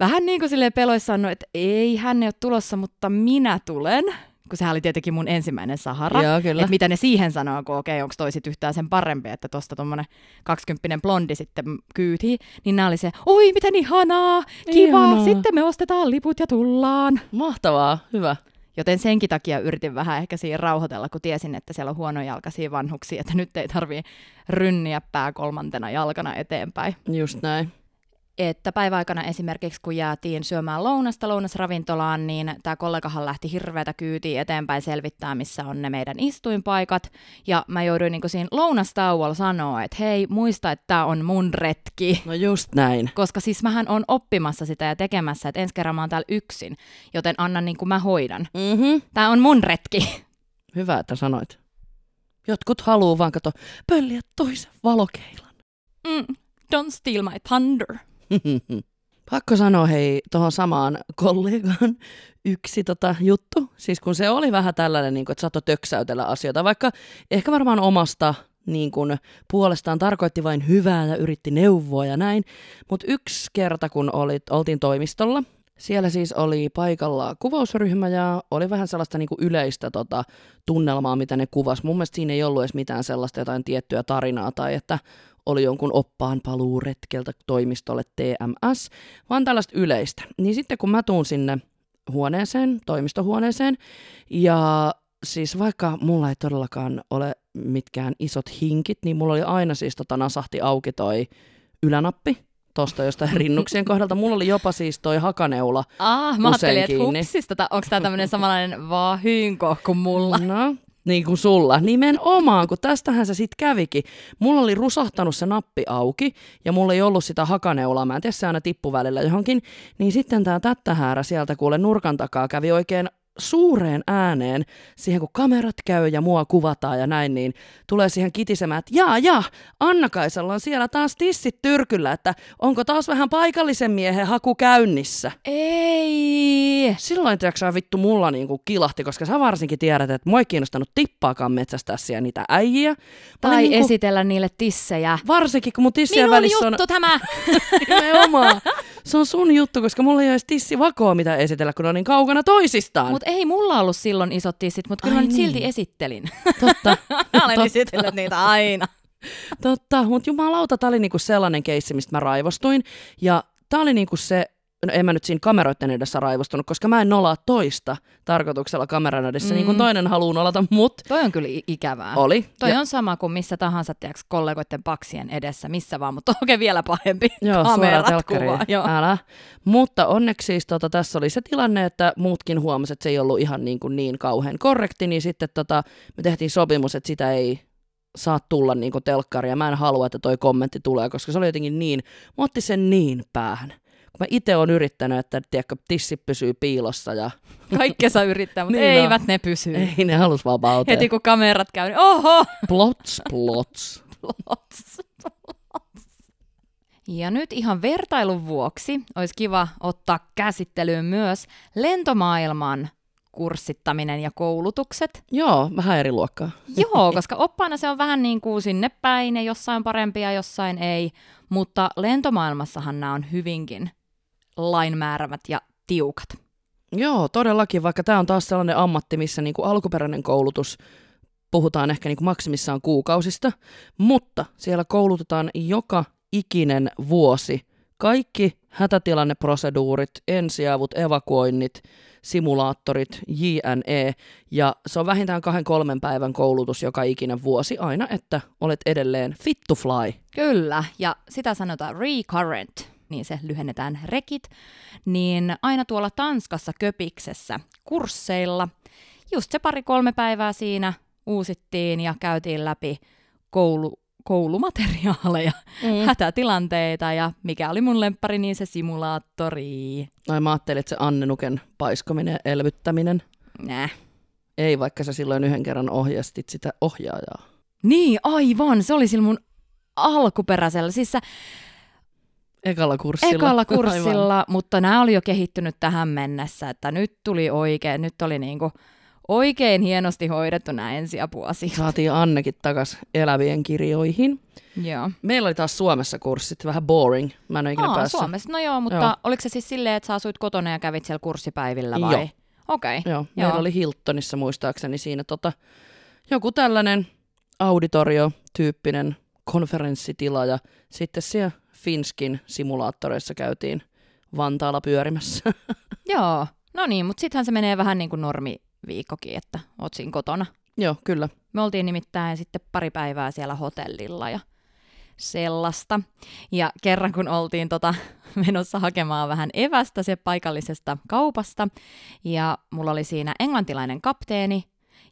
vähän niin kuin silleen peloissaan, no, että ei hän ei ole tulossa, mutta minä tulen kun sehän oli tietenkin mun ensimmäinen Sahara. Joo, kyllä. Että mitä ne siihen sanoo, kun okei, okay, onko toisit yhtään sen parempi, että tosta tuommoinen 20 blondi sitten kyyti, niin nämä oli se, oi miten ihanaa, kiva, ihanaa. sitten me ostetaan liput ja tullaan. Mahtavaa, hyvä. Joten senkin takia yritin vähän ehkä siinä rauhoitella, kun tiesin, että siellä on huonojalkaisia vanhuksia, että nyt ei tarvii rynniä pää kolmantena jalkana eteenpäin. Just näin että päiväaikana esimerkiksi kun jäätiin syömään lounasta lounasravintolaan, niin tämä kollegahan lähti hirveätä kyytiä eteenpäin selvittää, missä on ne meidän istuinpaikat. Ja mä jouduin niin siinä lounastauolla sanoa, että hei, muista, että tämä on mun retki. No just näin. Koska siis mähän on oppimassa sitä ja tekemässä, että ensi kerran mä oon täällä yksin, joten anna niin kuin mä hoidan. Mm-hmm. Tämä on mun retki. Hyvä, että sanoit. Jotkut haluu vaan kato pölliä toisen valokeilan. Mm, don't steal my thunder. Pakko sanoa hei tuohon samaan kollegaan yksi tota juttu. Siis kun se oli vähän tällainen, niin kuin, että saattoi töksäytellä asioita, vaikka ehkä varmaan omasta niin kuin, puolestaan tarkoitti vain hyvää ja yritti neuvoa ja näin. Mutta yksi kerta, kun olit, oltiin toimistolla, siellä siis oli paikalla kuvausryhmä ja oli vähän sellaista niin kuin yleistä tota, tunnelmaa, mitä ne kuvas. Mun mielestä siinä ei ollut edes mitään sellaista jotain tiettyä tarinaa tai että oli jonkun oppaan paluu retkeltä toimistolle TMS, vaan tällaista yleistä. Niin sitten kun mä tuun sinne huoneeseen, toimistohuoneeseen, ja siis vaikka mulla ei todellakaan ole mitkään isot hinkit, niin mulla oli aina siis tota nasahti auki toi ylänappi, tosta jostain rinnuksien kohdalta. Mulla oli jopa siis toi hakaneula Ah, mä ajattelin, että hupsista, onko tämä tämmöinen samanlainen vahinko kuin mulla? No, niin kuin sulla. Nimenomaan, kun tästähän se sitten kävikin. Mulla oli rusahtanut se nappi auki ja mulla ei ollut sitä hakaneulaa. Mä en tiedä, se aina tippu välillä johonkin. Niin sitten tämä tättähäärä sieltä kuule nurkan takaa kävi oikein suureen ääneen siihen, kun kamerat käy ja mua kuvataan ja näin, niin tulee siihen kitisemään, että jaa, jaa, Anna-Kaisalla on siellä taas tissit tyrkyllä, että onko taas vähän paikallisen miehen haku käynnissä. Ei! Silloin, tiedätkö vittu, mulla niinku kilahti, koska sä varsinkin tiedät, että mua ei kiinnostanut tippaakaan metsästää siellä niitä äijiä. Tai niinku... esitellä niille tissejä. Varsinkin, kun mun tissien Minun välissä juttu on... tämä! Nimenomaan. Se on sun juttu, koska mulla ei ole tissi vakoa mitä esitellä, kun ne on niin kaukana toisistaan. Mutta ei mulla ollut silloin isot tissit, mutta kyllä Ai mä niin. silti esittelin. Totta. mä olen esitellyt niitä aina. Totta, mutta jumalauta, tämä oli niinku sellainen keissi, mistä mä raivostuin. Ja tämä oli niinku se no en mä nyt siinä kameroiden edessä raivostunut, koska mä en nolaa toista tarkoituksella kameran edessä, mm. niin kuin mm. toinen haluaa nolata mut. Toi on kyllä ikävää. Oli. Toi ja... on sama kuin missä tahansa tiiäks, kollegoiden paksien edessä, missä vaan, mutta oikein vielä pahempi. Joo, kamerat kuvaa. Joo. Älä. Mutta onneksi siis tota, tässä oli se tilanne, että muutkin huomasivat, että se ei ollut ihan niin, kuin niin kauhean korrekti, niin sitten tota, me tehtiin sopimus, että sitä ei saa tulla niin telkkaria. Mä en halua, että toi kommentti tulee, koska se oli jotenkin niin, mä otti sen niin päähän mä itse olen yrittänyt, että tiedätkö, tissi pysyy piilossa. Ja... Kaikki saa yrittää, mutta niin eivät no. ne pysy. Ei, ne halus vaan Heti kun kamerat käy, niin oho! Plots, plots. plots, Ja nyt ihan vertailun vuoksi olisi kiva ottaa käsittelyyn myös lentomaailman kurssittaminen ja koulutukset. Joo, vähän eri luokkaa. Joo, koska oppaana se on vähän niin kuin sinne päin ja jossain parempia, jossain ei, mutta lentomaailmassahan nämä on hyvinkin lainmäärävät ja tiukat. Joo, todellakin, vaikka tämä on taas sellainen ammatti, missä niinku alkuperäinen koulutus puhutaan ehkä niinku maksimissaan kuukausista, mutta siellä koulutetaan joka ikinen vuosi kaikki hätätilanneproseduurit, ensiavut, evakuoinnit, simulaattorit, JNE, ja se on vähintään kahden kolmen päivän koulutus joka ikinen vuosi aina, että olet edelleen fit to fly. Kyllä, ja sitä sanotaan recurrent niin se lyhennetään rekit, niin aina tuolla Tanskassa Köpiksessä kursseilla, just se pari-kolme päivää siinä uusittiin ja käytiin läpi koulu, koulumateriaaleja, mm. hätätilanteita ja mikä oli mun lemppari, niin se simulaattori. Ai mä ajattelin, että se Annenuken paiskominen ja elvyttäminen. Nää. Ei, vaikka sä silloin yhden kerran ohjastit sitä ohjaajaa. Niin, aivan. Se oli sillä mun alkuperäisellä. Siis sä, Ekalla kurssilla. ekalla Aivan. kurssilla, mutta nämä oli jo kehittynyt tähän mennessä, että nyt tuli oikein, nyt oli niinku oikein hienosti hoidettu nämä ensiapuasiat. Saatiin Annekin takas elävien kirjoihin. Joo. Meillä oli taas Suomessa kurssit, vähän boring. Mä en ole ikinä Aa, päässyt. Suomessa, no joo, mutta Joo. joo. oliko se siis silleen, että sä asuit kotona ja kävit siellä kurssipäivillä vai? Joo. Okei. Okay. Joo, meillä oli Hiltonissa muistaakseni siinä tota, joku tällainen auditorio-tyyppinen konferenssitila ja sitten siellä Finskin simulaattoreissa käytiin Vantaalla pyörimässä. Joo, no niin, mutta sittenhän se menee vähän niin kuin normiviikkokin, että oot siinä kotona. Joo, kyllä. Me oltiin nimittäin sitten pari päivää siellä hotellilla ja sellaista. Ja kerran kun oltiin tota, menossa hakemaan vähän evästä se paikallisesta kaupasta, ja mulla oli siinä englantilainen kapteeni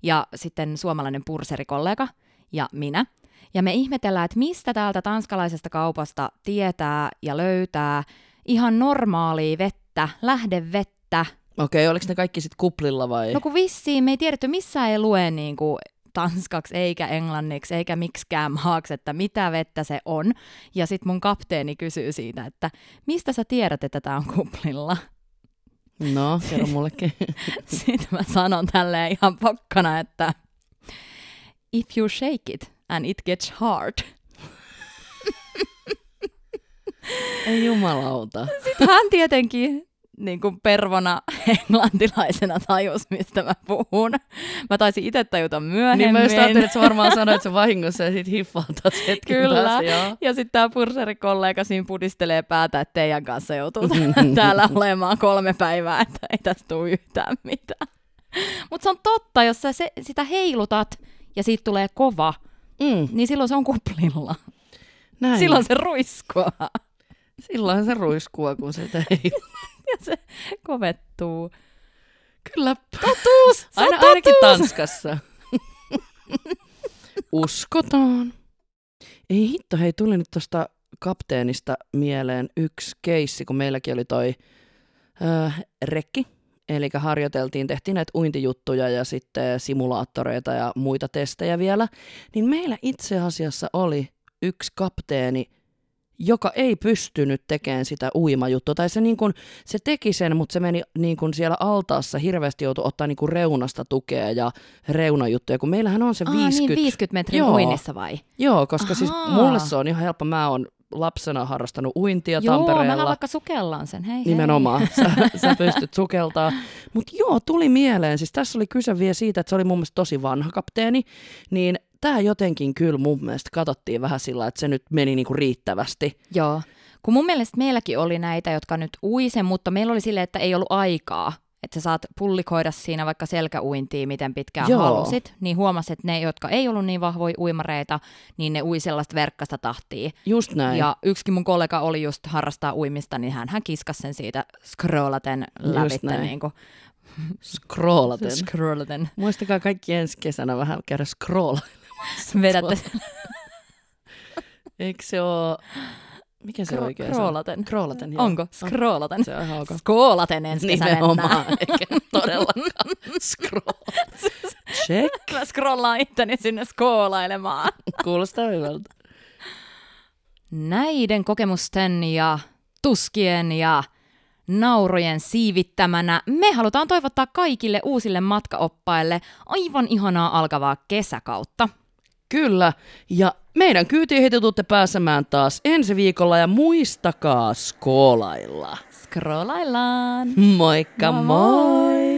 ja sitten suomalainen purserikollega ja minä. Ja me ihmetellään, että mistä täältä tanskalaisesta kaupasta tietää ja löytää ihan normaalia vettä, lähdevettä, Okei, oliko ne kaikki sitten kuplilla vai? No kun vissiin me ei tiedetty, missä ei lue niin kuin tanskaksi eikä englanniksi eikä miksikään maaksi, että mitä vettä se on. Ja sitten mun kapteeni kysyy siitä, että mistä sä tiedät, että tämä on kuplilla. No, kerro mullekin. Sitten mä sanon tälleen ihan pokkana, että if you shake it and it gets hard. Ei jumalauta. Sitten hän tietenkin niin kuin pervona englantilaisena tajus, mistä mä puhun. Mä taisin itse tajuta myöhemmin. Niin mä just ajattelin, että sä varmaan sanoit sen vahingossa ja sit hiffaa taas hetken Kyllä. päästä. Joo. Ja sitten tämä purserikollega siinä pudistelee päätä, että teidän kanssa joutuu täällä olemaan kolme päivää, että ei tästä tule yhtään mitään. Mutta se on totta, jos sä se, sitä heilutat ja siitä tulee kova, Mm, niin silloin se on kuplilla. näin. Silloin se ruiskuaa Silloin se ruiskua, kun se ei. ja se kovettuu. Kyllä. Totuus! Se Aina, on ainakin totuus! Tanskassa. Uskotaan. Ei hitto, hei, tuli nyt tuosta kapteenista mieleen yksi keissi, kun meilläkin oli toi ö, rekki. Eli harjoiteltiin, tehtiin näitä uintijuttuja ja sitten simulaattoreita ja muita testejä vielä. Niin meillä itse asiassa oli yksi kapteeni, joka ei pystynyt tekemään sitä uimajuttua. Tai se, niin kun, se teki sen, mutta se meni niin kun siellä altaassa hirveästi joutui ottaa niin kun reunasta tukea ja reunajuttuja, kun meillähän on se Aa, 50. niin 50 metrin Joo. uinnissa vai? Joo, koska siis Ahaa. mulle se on ihan helppo. Mä oon lapsena harrastanut uintia Joo, Tampereella. mähän vaikka sukellaan sen, hei Nimenomaan, sä, sä pystyt sukeltaa. Mutta joo, tuli mieleen, siis tässä oli kyse vielä siitä, että se oli mun mielestä tosi vanha kapteeni, niin tämä jotenkin kyllä mun mielestä katsottiin vähän sillä, että se nyt meni niinku riittävästi. Joo. Kun mun mielestä meilläkin oli näitä, jotka nyt uisen, mutta meillä oli silleen, että ei ollut aikaa. Että sä saat pullikoida siinä vaikka selkäuintia, miten pitkään Joo. halusit. Niin huomasit, että ne, jotka ei ollut niin vahvoja uimareita, niin ne ui sellaista verkkasta tahtia. Just näin. Ja yksikin mun kollega oli just harrastaa uimista, niin hän, hän kiskasi sen siitä scrollaten lävitte. näin. Niin kuin, Scrollaten. scrollaten. Muistakaa kaikki ensi kesänä vähän käydä scrolla. Vedätte Eikö se ole... Mikä se Kro- oikein scrollaten. on? Scrollaten. joo. Onko? Scrollaten. Se on ihan ok. Skoolaten ensi kesä mennään. Nimenomaan, eikä todellakaan scroll. Check. Mä scrollaan itteni sinne skoolailemaan. Kuulostaa hyvältä. Näiden kokemusten ja tuskien ja naurojen siivittämänä me halutaan toivottaa kaikille uusille matkaoppaille aivan ihanaa alkavaa kesäkautta. Kyllä, ja meidän kyytiin heti tuutte pääsemään taas ensi viikolla ja muistakaa skoolailla. Scrollaillaan! Moikka moi! moi.